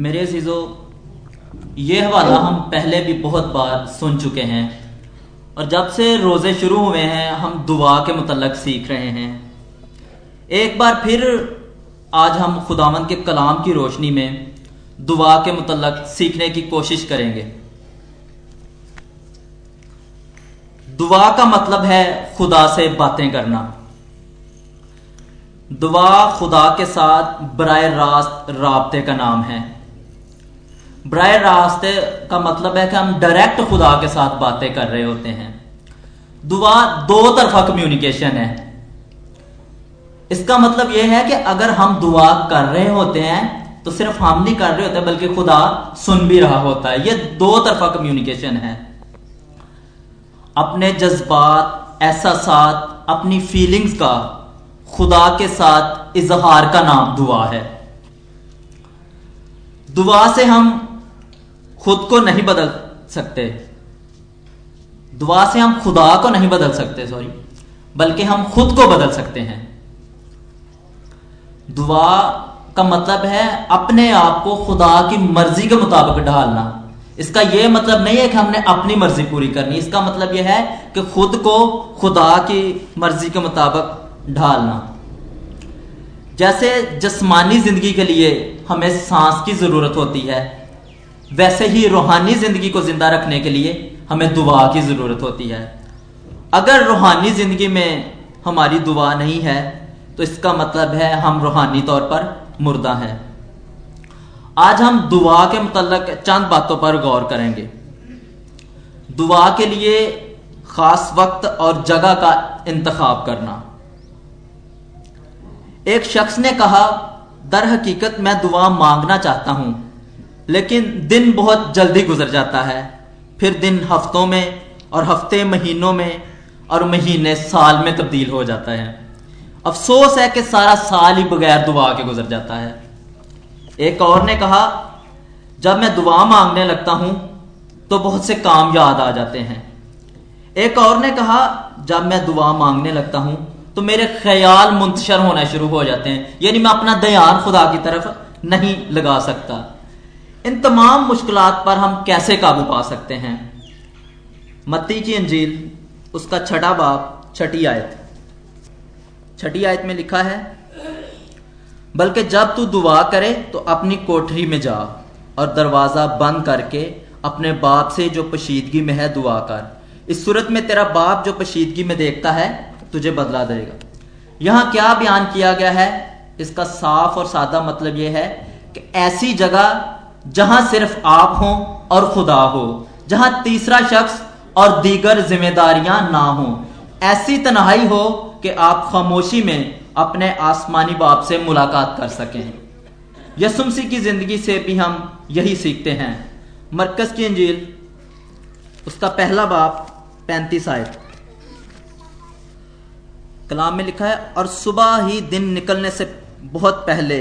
मेरे अजीज़ो, ये हवाला हम पहले भी बहुत बार सुन चुके हैं और जब से रोज़े शुरू हुए हैं, हम दुआ के मतलब सीख रहे हैं। एक बार फिर आज हम खुदावन के कलाम की रोशनी में दुआ के मतलब सीखने की कोशिश करेंगे। दुआ का मतलब है खुदा से बातें करना। दुआ खुदा के साथ बर रास्त रबते का नाम है। बरए रास्ते का मतलब है कि हम डायरेक्ट खुदा के साथ बातें कर रहे होते हैं। दुआ, दो तरफा कम्युनिकेशन है। इसका मतलब यह है कि अगर हम दुआ कर रहे होते हैं तो सिर्फ़ हम नहीं कर रहे होते, बल्कि खुदा सुन भी रहा होता है। यह दो तरफा कम्युनिकेशन है। अपने जज्बात एहसास अपनी फीलिंग्स का, खुदा के साथ इजहार का नाम दुआ है। दुआ से हम खुद को नहीं बदल सकते। दुआ से हम खुदा को नहीं बदल सकते सॉरी बल्कि हम खुद को बदल सकते हैं। दुआ का मतलब है अपने आप को खुदा की मर्ज़ी के मुताबिक ढालना। इसका यह मतलब नहीं है कि हमने अपनी मर्ज़ी पूरी करनी। इसका मतलब यह है कि खुद को खुदा की मर्ज़ी के मुताबिक ढालना। जैसे जिस्मानी ज़िंदगी के लिए हमें सांस की ज़रूरत होती है वैसे ही रूहानी ज़िंदगी को ज़िंदा रखने के लिए हमें दुआ की ज़रूरत होती है। अगर रूहानी ज़िंदगी में हमारी दुआ नहीं है तो इसका मतलब है हम रूहानी तौर पर मुर्दा हैं। आज हम दुआ के मतलब चंद बातों पर गौर करेंगे। दुआ के लिए खास वक्त और जगह का इंतखाब करना। एक शख्स ने कहा, दर हकीकत मैं दुआ मांगना चाहता हूँ लेकिन दिन बहुत जल्दी गुजर जाता है। फिर दिन हफ्तों में और हफ़्ते महीनों में और महीने साल में तब्दील हो जाता है। अफसोस है कि सारा साल ही बगैर दुआ के गुजर जाता है। एक और ने कहा, जब मैं दुआ मांगने लगता हूँ तो बहुत से काम याद आ जाते हैं। एक और ने कहा, जब मैं दुआ मांगने लगता हूँ तो मेरे ख्याल मुंतशर होना शुरू हो जाते हैं। यानी मैं अपना दयान खुदा की तरफ़ नहीं लगा सकता। इन तमाम मुश्किल पर हम कैसे काबू पा सकते हैं? मत्ती की अंजील, उसका छठा बाप, छठी आयत। छठी आयत में लिखा है, बल्कि जब तू दुआ करे तो अपनी कोठरी में जा और दरवाज़ा बंद करके अपने बाप से जो पशीदगी में है दुआ कर। इस सूरत में तेरा बाप जो पशीदगी में देखता है, तुझे बदला देगा। यहाँ क्या बयान किया गया है? इसका साफ़ और सादा मतलब यह है कि ऐसी जगह जहाँ सिर्फ़ आप हो और खुदा हो, जहाँ तीसरा शख्स और दीगर जिम्मेदारियाँ ना हो। ऐसी तनहाई हो कि आप खामोशी में अपने आसमानी बाप से मुलाकात कर सकें। यसुमसी की ज़िंदगी से भी हम यही सीखते हैं। मरकज की अंजील उसका पहला बाप, पैंतीस आयत। कलाम में लिखा है, और सुबह ही दिन निकलने से बहुत पहले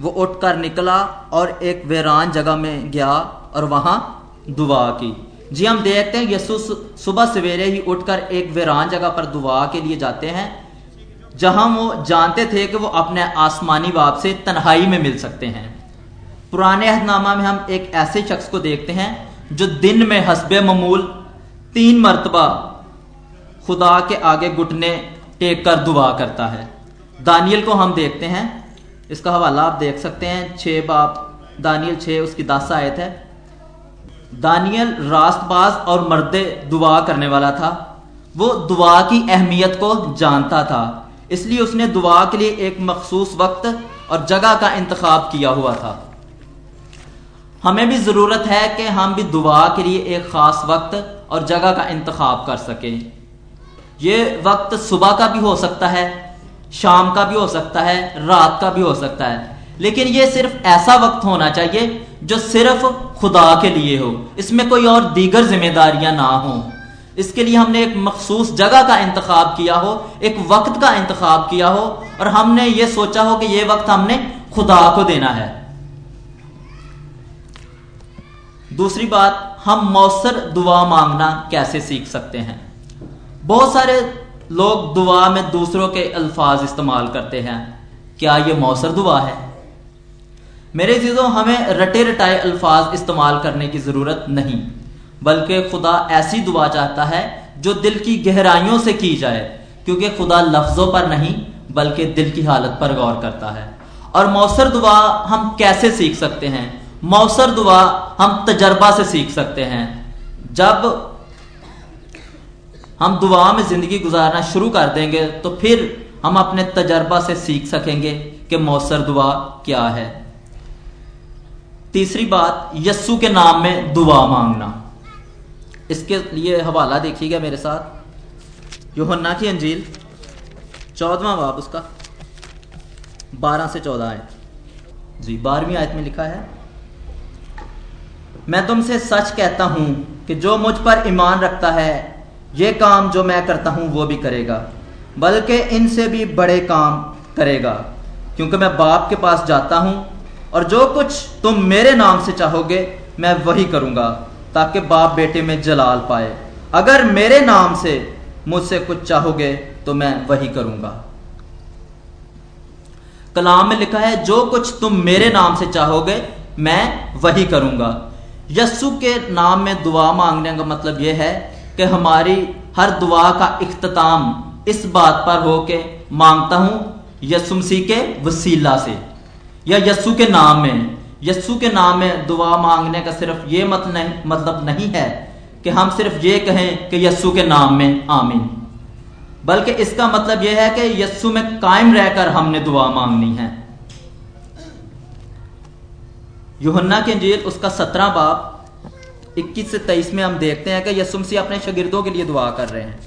वो उठकर निकला और एक वीरान जगह में गया और वहाँ दुआ की। जी, हम देखते हैं यसु सुबह सवेरे ही उठकर एक वीरान जगह पर दुआ के लिए जाते हैं, जहाँ वो जानते थे कि वो अपने आसमानी बाप से तन्हाई में मिल सकते हैं। पुराने अहदनामा में हम एक ऐसे शख्स को देखते हैं, जो दिन में हसब ममूल तीन मरतबा खुदा के आगे घुटने टेक कर दुआ करता है। दानियल को हम देखते हैं इसका हवाला आप देख सकते हैं। छह बाप, दानियल छह, उसकी दस आयत है। दानियल रास्तबाज और मर्द दुआ करने वाला था। वो दुआ की अहमियत को जानता था। इसलिए उसने दुआ के लिए एक मखसूस वक्त और जगह का इंतखब किया हुआ था। हमें भी ज़रूरत है कि हम भी दुआ के लिए एक ख़ास वक्त और जगह का इंतखब कर सकें। ये वक्त सुबह का भी हो सकता है शाम का भी हो सकता है, रात का भी हो सकता है। लेकिन ये सिर्फ़ ऐसा वक्त होना चाहिए जो सिर्फ़ खुदा के लिए हो। इसमें कोई और दीगर जिम्मेदारियाँ ना हो। इसके लिए हमने एक मखसूस जगह का इंतखब किया हो, एक वक्त का इंतखब किया हो, और हमने ये सोचा हो कि ये वक्त हमने खुदा को देना है। दूसरी बात, हम मौसर दुआ मांगना कैसे सीख सकते हैं? बहुत सारे लोग दुआ में दूसरों के अल्फाज इस्तेमाल करते हैं। क्या यह मौसर दुआ है? मेरे चीज़ों हमें रटे रटाए अल्फाज इस्तेमाल करने की ज़रूरत नहीं, बल्कि खुदा ऐसी दुआ चाहता है जो दिल की गहराइयों से की जाए, क्योंकि खुदा लफ्ज़ों पर नहीं, बल्कि दिल की हालत पर गौर करता है। और मौसर दुआ हम कैसे सीख सकते हैं? मौसर दुआ हम तजर्बा से सीख सकते हैं। जब हम दुआ में ज़िंदगी गुजारना शुरू कर देंगे तो फिर हम अपने तजर्बा से सीख सकेंगे कि मौसर दुआ क्या है। तीसरी बात, यस्सु के नाम में दुआ मांगना। इसके लिए हवाला देखिएगा मेरे साथ। योहन्ना की अंजील, चौदवा बाब उसका। बारह से चौदह आयत। जी, बारहवीं आयत में लिखा है, मैं तुमसे सच कहता हूँ कि जो मुझ पर ईमान रखता है ये काम जो मैं करता हूँ, वो भी करेगा। बल्कि इनसे भी बड़े काम करेगा। क्योंकि मैं बाप के पास जाता हूँ, और जो कुछ तुम मेरे नाम से चाहोगे, मैं वही करूँगा, ताकि बाप बेटे में जलाल पाए। अगर मेरे नाम से मुझसे कुछ चाहोगे तो मैं वही करूँगा। कलाम में लिखा है, जो कुछ तुम मेरे नाम से चाहोगे, मैं वही करूँगा। यस्सु के नाम में दुआ मांगने का मतलब यह है कि हमारी हर दुआ का इख्ताम इस बात पर हो के माँगता हूँ यसु मसीह के वसीला से। या यस्सु के नाम में। यस्सु के नाम में दुआ मांगने का सिर्फ़ ये मत नहीं मतलब नहीं है कि हम सिर्फ़ ये कहें कि यस्सु के नाम में, आमीन। बल्कि इसका मतलब यह है कि यस्सु में कायम रहकर हमने दुआ मांगनी है। युहन्ना के जेल उसका सत्रह बाप 21 से 23 में हम देखते हैं कि यसु मसीह अपने शगिर्दों के लिए दुआ कर रहे हैं।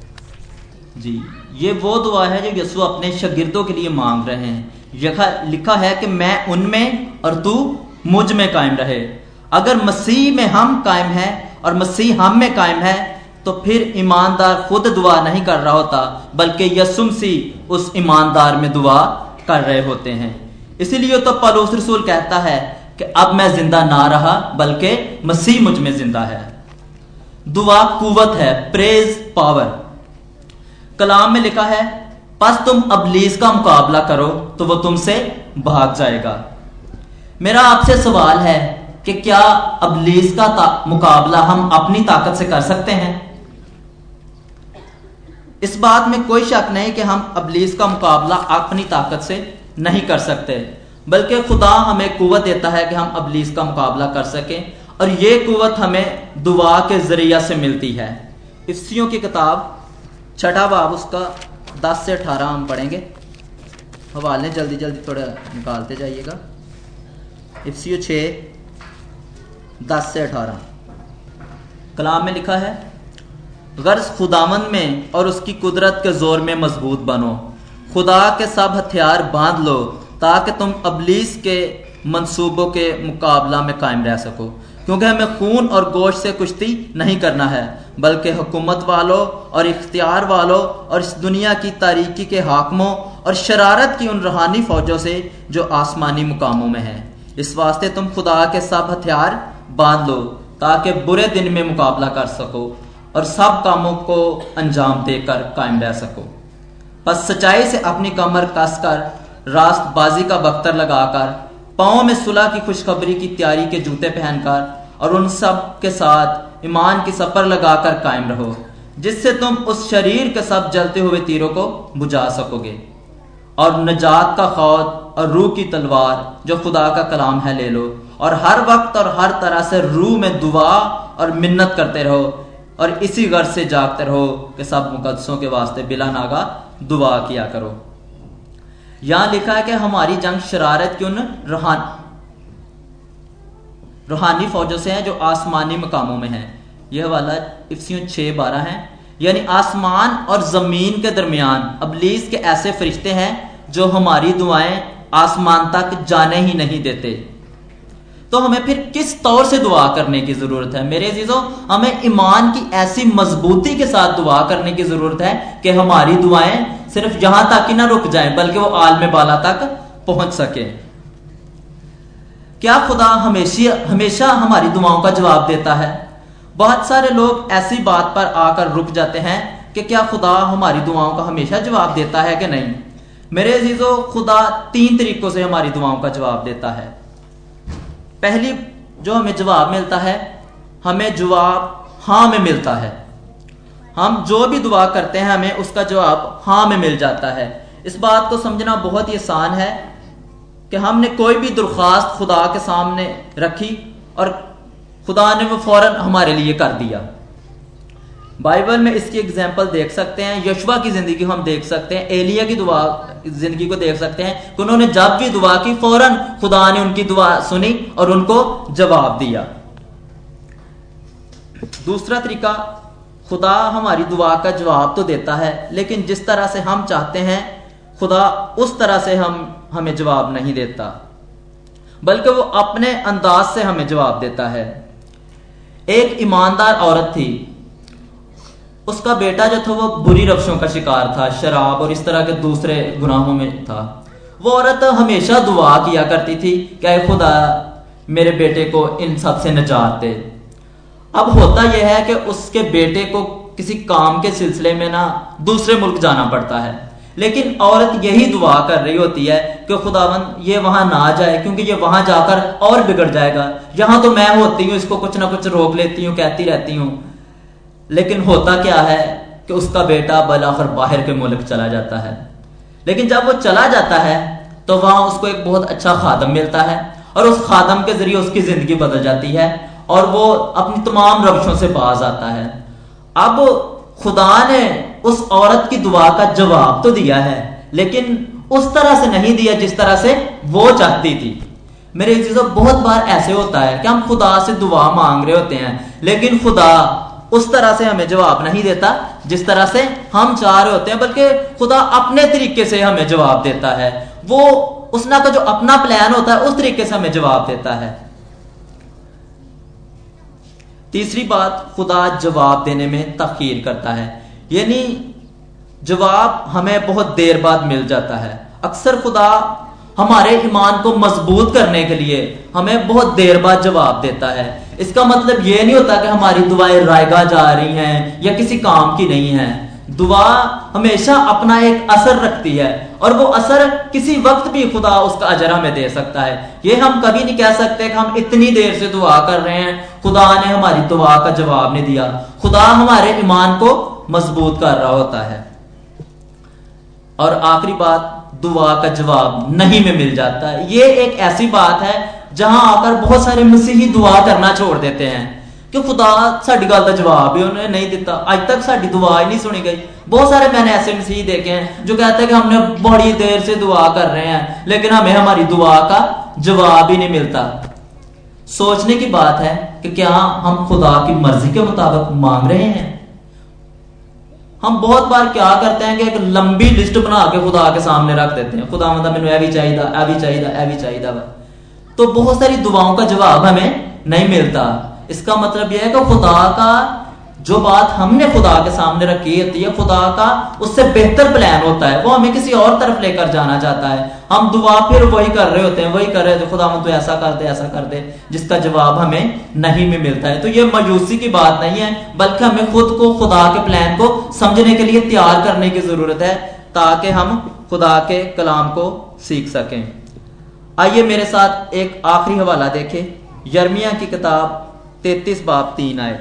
जी, ये वो दुआ है जो यसु अपने शगिर्दों के लिए मांग रहे हैं। यखा, लिखा है कि मैं उनमें और तू मुझमें कायम रहे। अगर मसीह में हम कायम हैं और मसीह हम में कायम है तो फिर ईमानदार खुद दुआ नहीं कर रहा होता, बल्कि यसुम सी उस ईमानदार में दुआ कर रहे होते हैं। इसीलिए तो पलोस रसूल कहता है कि अब मैं ज़िंदा ना रहा, बल्कि मसीह मुझमें ज़िंदा है। दुआ कुवत है प्रेज पावर कलाम में लिखा है, बस तुम अबलीस का मुकाबला करो तो वो तुमसे भाग जाएगा। मेरा आपसे सवाल है कि क्या अबलीस का मुकाबला हम अपनी ताकत से कर सकते हैं? इस बात में कोई शक नहीं कि हम अबलीस का मुकाबला अपनी ताकत से नहीं कर सकते। बल्कि खुदा हमें कुवत देता है कि हम अबलीस का मुकाबला कर सकें, और ये कुवत हमें दुआ के ज़रिया से मिलती है। इफ्सियों की किताब, छठा बाब, उसका दस से अठारह हम पढ़ेंगे। हवाले जल्दी जल्दी थोड़ा निकालते जाइएगा। इफ्सियो छ, दस से अठारह। कलाम में लिखा है, गर्ज खुदामंद में और उसकी कुदरत के ज़ोर में मज़बूत बनो। खुदा के सब हथियार बाँध लो ताकि तुम अबलीस के मंसूबों के मुकाबला में कायम रह सको। क्योंकि हमें खून और गोश्त से कुश्ती नहीं करना है, बल्कि हुकूमत वालों और इख्तियार वालों और इस दुनिया की तारीकी के हाकमों और शरारत की उन रूहानी फौजों से जो आसमानी मुकामों में है। इस वास्ते तुम खुदा के सब हथियार बाँध लो, ताकि बुरे दिन में मुकाबला कर सको और सब कामों को अंजाम देकर कायम रह सको। बस सच्चाई से अपनी कमर कसकर रास्त बाजी का बख्तर लगाकर पाओ में सुलह की खुशखबरी की तैयारी के जूते पहनकर और उन सब के साथ ईमान की सफ़र लगाकर कायम रहो, जिससे तुम उस शरीर के सब जलते हुए तीरों को बुझा सकोगे। और नजात का खौद और रूह की तलवार जो खुदा का कलाम है ले लो, और हर वक्त और हर तरह से रूह में दुआ और मिन्नत करते रहो, और इसी गर्ज से जागते रहो कि सब मुकदसों के वास्ते बिला नागा दुआ किया करो। यहाँ लिखा है कि हमारी जंग शरारत की उन रूहान, रूहानी फौजों से है जो आसमानी मकामों में है। यह वाला इफ्सियों छह बारह है। यानी आसमान और ज़मीन के दरमियान अबलीस के ऐसे फरिश्ते हैं जो हमारी दुआएँ आसमान तक जाने ही नहीं देते। तो हमें फिर किस तौर से दुआ करने की ज़रूरत है? मेरे अजीजों, हमें ईमान की ऐसी मजबूती के साथ दुआ करने की ज़रूरत है कि हमारी दुआएँ सिर्फ़ यहाँ तक ही ना रुक जाए, बल्कि वो आलम बाला तक पहुँच सके। क्या खुदा हमेशा हमेशा हमारी दुआओं का जवाब देता है? बहुत सारे लोग ऐसी बात पर आकर रुक जाते हैं कि क्या खुदा हमारी दुआओं का हमेशा जवाब देता है कि नहीं? मेरे अजीजों, खुदा तीन तरीकों से हमारी दुआओं का जवाब देता है। पहली जो हमें जवाब मिलता है, हमें जवाब हाँ में मिलता है। हम जो भी दुआ करते हैं हमें, उसका जवाब हाँ में मिल जाता है। इस बात को समझना बहुत ही आसान है कि हमने कोई भी दरख्वास्त खुदा के सामने रखी और खुदा ने वो फ़ौरन हमारे लिए कर दिया। बाइबल में इसकी एग्ज़ाम्पल देख सकते हैं यशवा की ज़िंदगी हम देख सकते हैं, एलिया की दुआ, ज़िंदगी को देख सकते हैं कि उन्होंने जब भी दुआ की, फ़ौरन खुदा ने उनकी दुआ सुनी और उनको जवाब दिया। दूसरा तरीका खुदा हमारी दुआ का जवाब तो देता है, लेकिन जिस तरह से हम चाहते हैं, खुदा उस तरह से हम, हमें जवाब नहीं देता, बल्कि वो अपने अंदाज से हमें जवाब देता है। एक ईमानदार औरत थी। उसका बेटा जो था, वो बुरी रफ्शों का शिकार था, शराब और इस तरह के दूसरे गुनाहों में था। वो औरत हमेशा दुआ किया करती थी, क्या खुदा मेरे बेटे को इन सबसे दे अब होता यह है कि उसके बेटे को किसी काम के सिलसिले में ना दूसरे मुल्क जाना पड़ता है। लेकिन औरत यही दुआ कर रही होती है कि खुदावन ये वहाँ ना जाए, क्योंकि ये वहाँ जाकर और बिगड़ जाएगा। यहाँ तो मैं होती हूँ, इसको कुछ ना कुछ रोक लेती हूँ, कहती रहती हूँ। लेकिन होता क्या है कि उसका बेटा बलाखर बाहर के मुल्क चला जाता है। लेकिन जब वो चला जाता है तो वहाँ उसको एक बहुत अच्छा खादम मिलता है, और उस खादम के ज़रिए उसकी ज़िंदगी बदल जाती है। और वो अपनी तमाम रविशों से बाज आता है। अब खुदा ने उस औरत की दुआ का जवाब तो दिया है, लेकिन उस तरह से नहीं दिया जिस तरह से वो चाहती थी। मेरे चीज़ों, बहुत बार ऐसे होता है कि हम खुदा से दुआ मांग रहे होते हैं, लेकिन खुदा उस तरह से हमें जवाब नहीं देता जिस तरह से हम चाह रहे होते हैं, बल्कि खुदा अपने तरीके से हमें जवाब देता है। वो, उसना का जो अपना प्लान होता है, उस तरीके से हमें जवाब देता है। तीसरी बात खुदा जवाब देने में तखीर करता है। यानी जवाब हमें बहुत देर बाद मिल जाता है। अक्सर खुदा हमारे ईमान को मज़बूत करने के लिए हमें बहुत देर बाद जवाब देता है। इसका मतलब यह नहीं होता कि हमारी दुआएँ रायगा जा रही हैं या किसी काम की नहीं है। दुआ हमेशा अपना एक असर रखती है और वो असर किसी वक्त भी खुदा उसका अजरा में दे सकता है। ये हम कभी नहीं कह सकते कि हम इतनी देर से दुआ कर रहे हैं। खुदा ने हमारी दुआ का जवाब नहीं दिया। खुदा हमारे ईमान को मज़बूत कर रहा होता है। और आखिरी बात, दुआ का जवाब नहीं में मिल जाता। है ये एक ऐसी बात है जहाँ आकर बहुत सारे मसीही दुआ करना छोड़ देते हैं। कि खुदा का जवाब ही उन्हें नहीं दिता अज तक साड़ी दुआ ही नहीं सुनी गई। बहुत सारे मैंने ऐसे मसीह देखे हैं, जो कहते हैं कि हमने बड़ी देर से दुआ कर रहे हैं, लेकिन हमें हमारी दुआ का जवाब ही नहीं मिलता। सोचने की बात है कि क्या हम खुदा की मर्ज़ी के मुताबिक मांग रहे हैं? हम बहुत बार क्या करते हैं कि एक लंबी लिस्ट बना के खुदा के सामने रख देते हैं। खुदा मतलब मैंने भी चाहिए भी चाहिए भी चाहिए तो बहुत सारी दुआओं का जवाब हमें नहीं मिलता। इसका मतलब यह है कि खुदा का जो बात हमने खुदा के सामने रखी होती है, खुदा का उससे बेहतर प्लान होता है। वो हमें किसी और तरफ़ लेकर जाना चाहता है। हम दुआ फिर वही कर रहे होते हैं, वही कर रहे होते खुदा तो ऐसा कर दे, ऐसा कर दे, जिसका जवाब हमें नहीं में मिलता है। तो ये मायूसी की बात नहीं है, बल्कि हमें खुद को, खुदा के प्लान को समझने के लिए तैयार करने की ज़रूरत है, ताकि हम खुदा के कलाम को सीख सकें। आइए मेरे साथ एक आखिरी हवाला देखें, यर्मिया की किताब तैतीस बाप तीन आए।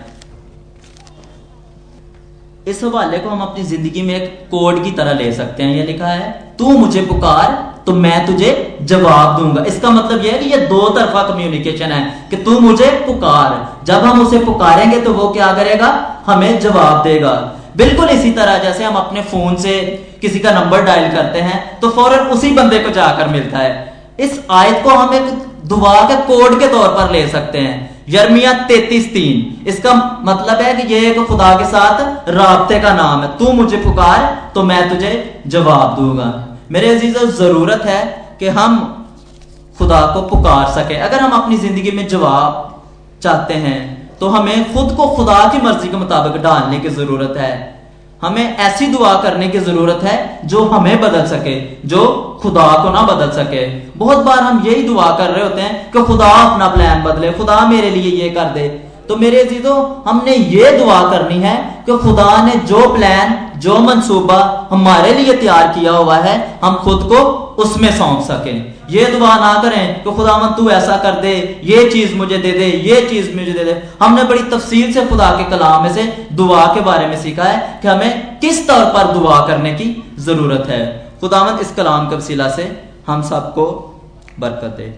इस हवाले को हम अपनी ज़िंदगी में एक कोड की तरह ले सकते हैं। ये लिखा है, तू मुझे पुकार तो मैं तुझे जवाब दूँगा। इसका मतलब यह है कि ये दो तरफा कम्युनिकेशन है कि तू मुझे पुकार। जब हम उसे पुकारेंगे तो वो क्या करेगा? हमें जवाब देगा। बिल्कुल इसी तरह जैसे हम अपने फ़ोन से किसी का नंबर डायल करते हैं तो फ़ौरन उसी बंदे को जाकर मिलता है। इस आयत को हम एक दुआ के कोड के तौर पर ले सकते हैं। यर्मिया तैतीस तीन। इसका मतलब है कि यह एक खुदा के साथ रबते का नाम है। तू मुझे पुकार तो मैं तुझे जवाब दूँगा। मेरे अजीजों, ज़रूरत है कि हम खुदा को पुकार सके। अगर हम अपनी ज़िंदगी में जवाब चाहते हैं तो हमें खुद को खुदा की मर्ज़ी के मुताबिक डालने की ज़रूरत है। हमें ऐसी दुआ करने की ज़रूरत है जो हमें बदल सके, जो खुदा को ना बदल सके। बहुत बार हम यही दुआ कर रहे होते हैं कि खुदा अपना प्लान बदले, खुदा मेरे लिए ये कर दे। तो मेरे चीज़ों हमने ये दुआ करनी है कि खुदा ने जो प्लान जो मंसूबा हमारे लिए तैयार किया हुआ है, हम खुद को उसमें सौंप सकें। ये दुआ ना करें कि खुदावन तू ऐसा कर दे, ये चीज़ मुझे दे दे, ये चीज़ मुझे दे दे। हमने बड़ी तफसील से खुदा के कलाम में से दुआ के बारे में सीखा है कि हमें किस तौर पर दुआ करने की ज़रूरत है। खुदावन इस कलाम के वसीला से हम सबको बरकत दे।